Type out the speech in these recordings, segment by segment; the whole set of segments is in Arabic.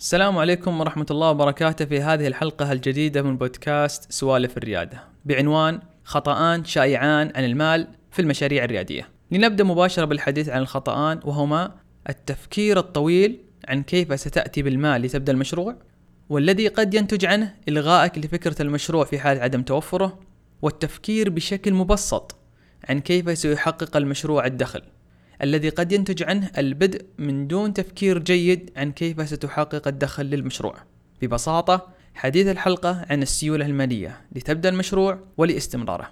السلام عليكم ورحمة الله وبركاته في هذه الحلقة الجديدة من بودكاست سوالف الريادة. بعنوان خطأان شائعان عن المال في المشاريع الريادية. لنبدأ مباشرة بالحديث عن الخطأان وهما التفكير الطويل عن كيف ستأتي بالمال لتبدأ المشروع والذي قد ينتج عنه إلغائك لفكرة المشروع في حال عدم توفره والتفكير بشكل مبسط عن كيف سيحقق المشروع الدخل. الذي قد ينتج عنه البدء من دون تفكير جيد عن كيف ستحقق الدخل للمشروع. ببساطة حديث الحلقة عن السيولة المالية لتبدأ المشروع ولاستمراره.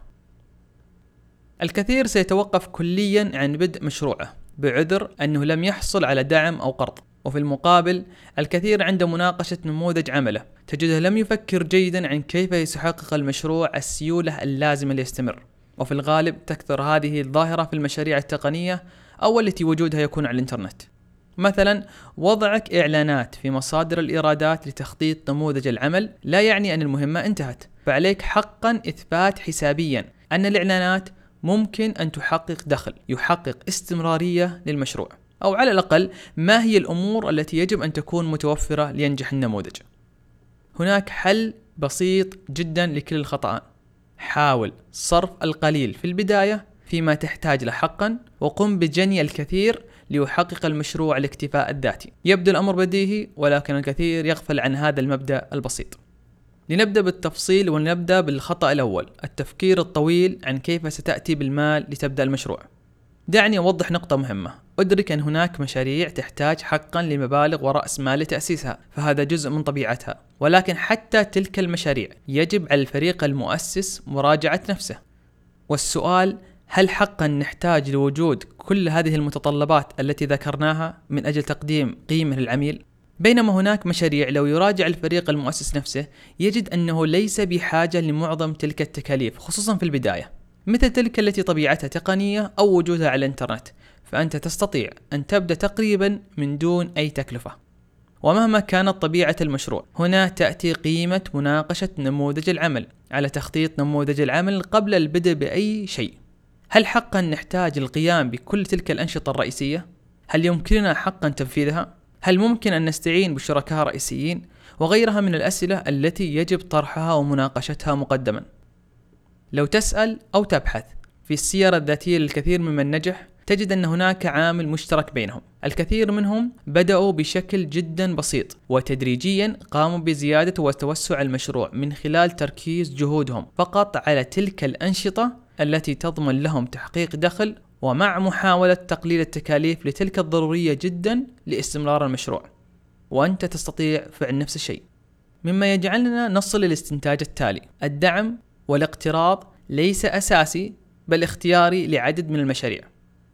الكثير سيتوقف كليا عن بدء مشروعه بعذر أنه لم يحصل على دعم أو قرض وفي المقابل الكثير عند مناقشة نموذج عمله تجده لم يفكر جيدا عن كيف سيحقق المشروع السيولة اللازمة ليستمر وفي الغالب تكثر هذه الظاهرة في المشاريع التقنية أو التي وجودها يكون على الإنترنت. مثلا وضعك إعلانات في مصادر الإيرادات لتخطيط نموذج العمل لا يعني أن المهمة انتهت. فعليك حقا إثبات حسابيا أن الإعلانات ممكن أن تحقق دخل يحقق استمرارية للمشروع. أو على الأقل ما هي الأمور التي يجب أن تكون متوفرة لينجح النموذج؟ هناك حل بسيط جدا لكل الخطأ. حاول صرف القليل في البداية فيما تحتاج له حقا وقم بجني الكثير ليحقق المشروع الاكتفاء الذاتي. يبدو الأمر بديهي ولكن الكثير يغفل عن هذا المبدأ البسيط. لنبدأ بالتفصيل ونبدأ بالخطأ الأول التفكير الطويل عن كيف ستأتي بالمال لتبدأ المشروع. دعني أوضح نقطة مهمة. أدرك أن هناك مشاريع تحتاج حقا لمبالغ ورأس مال لتأسيسها فهذا جزء من طبيعتها. ولكن حتى تلك المشاريع يجب على الفريق المؤسس مراجعة نفسه. والسؤال هل حقا نحتاج لوجود كل هذه المتطلبات التي ذكرناها من أجل تقديم قيمة للعميل؟ بينما هناك مشاريع لو يراجع الفريق المؤسس نفسه يجد أنه ليس بحاجة لمعظم تلك التكاليف خصوصا في البداية. مثل تلك التي طبيعتها تقنية أو وجودها على الإنترنت فأنت تستطيع أن تبدأ تقريبا من دون أي تكلفة. ومهما كانت طبيعة المشروع هنا تأتي قيمة مناقشة نموذج العمل على تخطيط نموذج العمل قبل البدء بأي شيء. هل حقا نحتاج القيام بكل تلك الأنشطة الرئيسية؟ هل يمكننا حقا تنفيذها؟ هل ممكن أن نستعين بشركاء رئيسيين؟ وغيرها من الأسئلة التي يجب طرحها ومناقشتها مقدما. لو تسأل أو تبحث في السيرة الذاتية للكثير ممن نجح تجد أن هناك عامل مشترك بينهم الكثير منهم بدأوا بشكل جدا بسيط وتدريجيا قاموا بزيادة وتوسع المشروع من خلال تركيز جهودهم فقط على تلك الأنشطة التي تضمن لهم تحقيق دخل ومع محاولة تقليل التكاليف لتلك الضرورية جدا لاستمرار المشروع. وأنت تستطيع فعل نفس الشيء. مما يجعلنا نصل للاستنتاج التالي. الدعم والاقتراض ليس أساسي بل اختياري لعدد من المشاريع.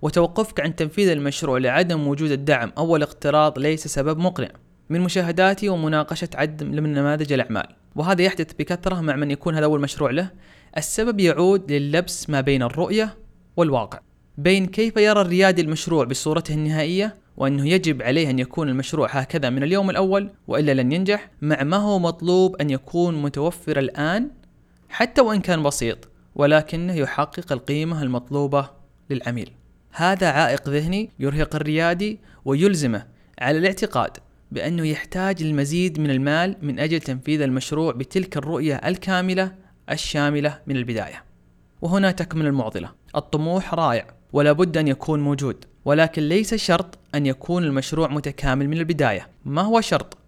وتوقفك عن تنفيذ المشروع لعدم وجود الدعم أو الاقتراض ليس سبب مقنع. من مشاهداتي ومناقشة عدد من نماذج الأعمال. وهذا يحدث بكثرة مع من يكون هذا أول مشروع له. السبب يعود للبس ما بين الرؤية والواقع بين كيف يرى الريادي المشروع بصورته النهائية وأنه يجب عليه أن يكون المشروع هكذا من اليوم الأول وإلا لن ينجح مع ما هو مطلوب أن يكون متوفر الآن حتى وإن كان بسيط ولكنه يحقق القيمة المطلوبة للعميل. هذا عائق ذهني يرهق الريادي ويلزمه على الاعتقاد بأنه يحتاج المزيد من المال من أجل تنفيذ المشروع بتلك الرؤية الكاملة الشاملة من البداية. وهنا تكمن المعضلة. الطموح رائع ولا بد أن يكون موجود. ولكن ليس شرط أن يكون المشروع متكامل من البداية. ما هو شرط؟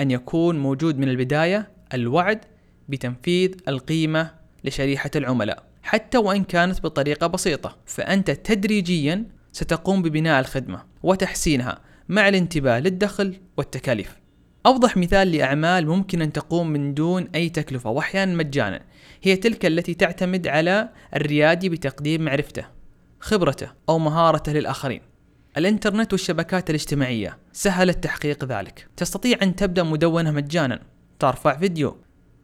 أن يكون موجود من البداية الوعد بتنفيذ القيمة لشريحة العملاء. حتى وإن كانت بطريقة بسيطة. فأنت تدريجيا ستقوم ببناء الخدمة وتحسينها مع الانتباه للدخل والتكاليف. أوضح مثال لأعمال ممكن أن تقوم من دون أي تكلفة وأحيانا مجانا. هي تلك التي تعتمد على الريادي بتقديم معرفته خبرته أو مهارته للآخرين. الإنترنت والشبكات الاجتماعية سهلت تحقيق ذلك. تستطيع أن تبدأ مدونة مجانا. ترفع فيديو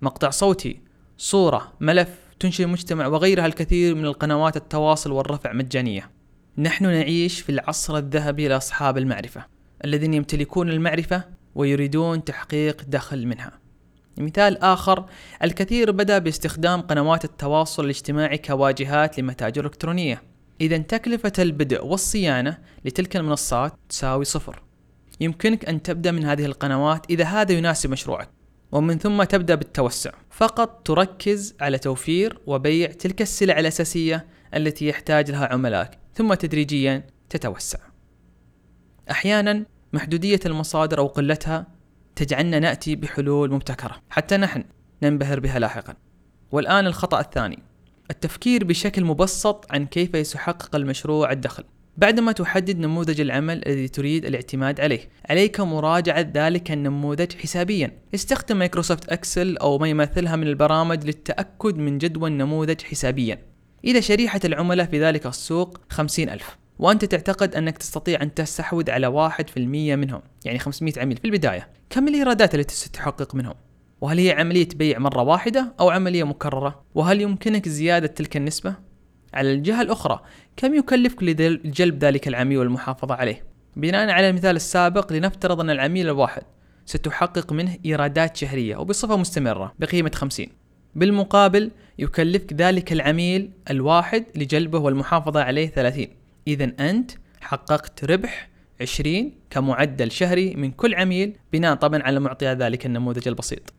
مقطع صوتي صورة ملف تنشئ مجتمع وغيرها الكثير من القنوات التواصل والرفع مجانية. نحن نعيش في العصر الذهبي لأصحاب المعرفة. الذين يمتلكون المعرفة ويريدون تحقيق دخل منها. مثال آخر الكثير بدأ باستخدام قنوات التواصل الاجتماعي كواجهات لمتاجر إلكترونية. إذا تكلفة البدء والصيانة لتلك المنصات تساوي صفر. يمكنك أن تبدأ من هذه القنوات إذا هذا يناسب مشروعك ومن ثم تبدأ بالتوسع. فقط تركز على توفير وبيع تلك السلع الأساسية التي يحتاج لها عملائك ثم تدريجيا تتوسع. أحيانا محدودية المصادر أو قلتها تجعلنا نأتي بحلول مبتكرة. حتى نحن ننبهر بها لاحقا. والآن الخطأ الثاني. التفكير بشكل مبسط عن كيف سيحقق المشروع الدخل. بعدما تحدد نموذج العمل الذي تريد الاعتماد عليه عليك مراجعة ذلك النموذج حسابيا. استخدم مايكروسوفت أكسل أو ما يمثلها من البرامج للتأكد من جدوى النموذج حسابيا. إذا شريحة العملاء في ذلك السوق خمسين ألف. وأنت تعتقد أنك تستطيع أن تستحوذ على واحد في المية منهم يعني 500 عميل في البداية كم الإيرادات التي ستحقق منهم؟ وهل هي عملية بيع مرة واحدة أو عملية مكررة؟ وهل يمكنك زيادة تلك النسبة؟ على الجهة الأخرى كم يكلفك لجلب ذلك العميل والمحافظة عليه؟ بناء على المثال السابق لنفترض أن العميل الواحد ستحقق منه إيرادات شهرية وبصفة مستمرة بقيمة 50 بالمقابل يكلفك ذلك العميل الواحد لجلبه والمحافظة عليه 30 إذا أنت حققت ربح 20 كمعدل شهري من كل عميل بناء طبعا على معطيات ذلك النموذج البسيط.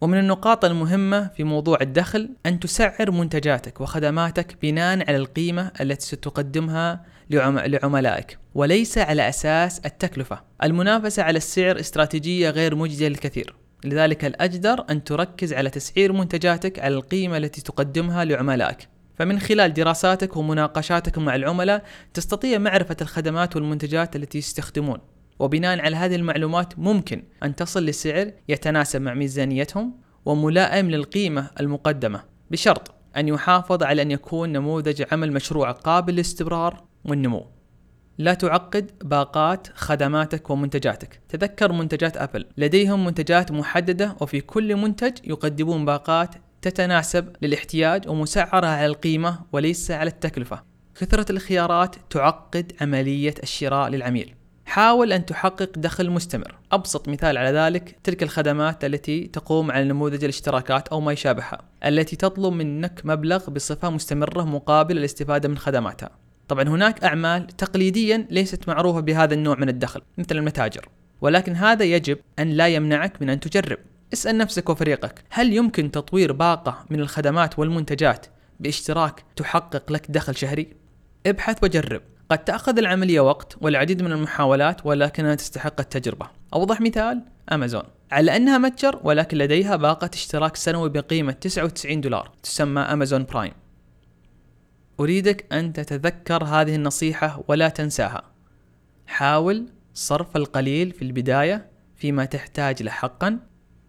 ومن النقاط المهمة في موضوع الدخل أن تسعر منتجاتك وخدماتك بناء على القيمة التي ستقدمها لعملائك وليس على أساس التكلفة. المنافسة على السعر استراتيجية غير مجدية للكثير. لذلك الأجدر أن تركز على تسعير منتجاتك على القيمة التي تقدمها لعملائك. فمن خلال دراساتك ومناقشاتك مع العملاء تستطيع معرفة الخدمات والمنتجات التي يستخدمون. وبناء على هذه المعلومات ممكن أن تصل لسعر يتناسب مع ميزانيتهم وملائم للقيمة المقدمة بشرط أن يحافظ على أن يكون نموذج عمل مشروع قابل للاستمرار والنمو. لا تعقد باقات خدماتك ومنتجاتك. تذكر منتجات أبل. لديهم منتجات محددة وفي كل منتج يقدمون باقات تتناسب للاحتياج ومسعرة على القيمة وليس على التكلفة. كثرة الخيارات تعقد عملية الشراء للعميل. حاول أن تحقق دخل مستمر. أبسط مثال على ذلك تلك الخدمات التي تقوم على نموذج الاشتراكات أو ما يشابهها التي تطلب منك مبلغ بصفة مستمرة مقابل الاستفادة من خدماتها. طبعا هناك أعمال تقليديا ليست معروفة بهذا النوع من الدخل مثل المتاجر ولكن هذا يجب أن لا يمنعك من أن تجرب. اسأل نفسك وفريقك هل يمكن تطوير باقة من الخدمات والمنتجات باشتراك تحقق لك دخل شهري؟ ابحث وجرب. قد تأخذ العملية وقت والعديد من المحاولات ولكنها تستحق التجربة. أوضح مثال أمازون. على أنها متجر ولكن لديها باقة اشتراك سنوي بقيمة 99 دولار تسمى أمازون برايم. أريدك أن تتذكر هذه النصيحة ولا تنساها. حاول صرف القليل في البداية فيما تحتاج له حقا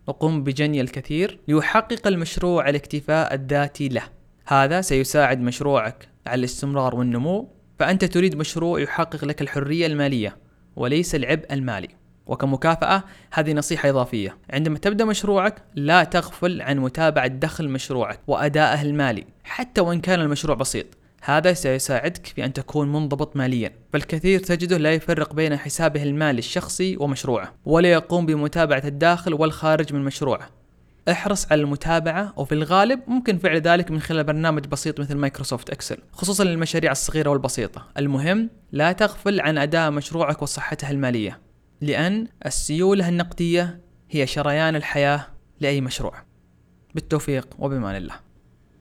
وقم بجني الكثير ليحقق المشروع الاكتفاء الذاتي له. هذا سيساعد مشروعك على الاستمرار والنمو فأنت تريد مشروع يحقق لك الحرية المالية وليس العبء المالي. وكمكافأة هذه نصيحة إضافية. عندما تبدأ مشروعك لا تغفل عن متابعة دخل مشروعك وأدائه المالي حتى وإن كان المشروع بسيط. هذا سيساعدك في أن تكون منضبط ماليا فالكثير تجده لا يفرق بين حسابه المالي الشخصي ومشروعه ولا يقوم بمتابعة الداخل والخارج من مشروعه. احرص على المتابعة وفي الغالب ممكن فعل ذلك من خلال برنامج بسيط مثل مايكروسوفت إكسل خصوصا للمشاريع الصغيرة والبسيطة. المهم لا تغفل عن أداء مشروعك وصحته المالية لأن السيولة النقدية هي شريان الحياة لأي مشروع. بالتوفيق وبمان الله.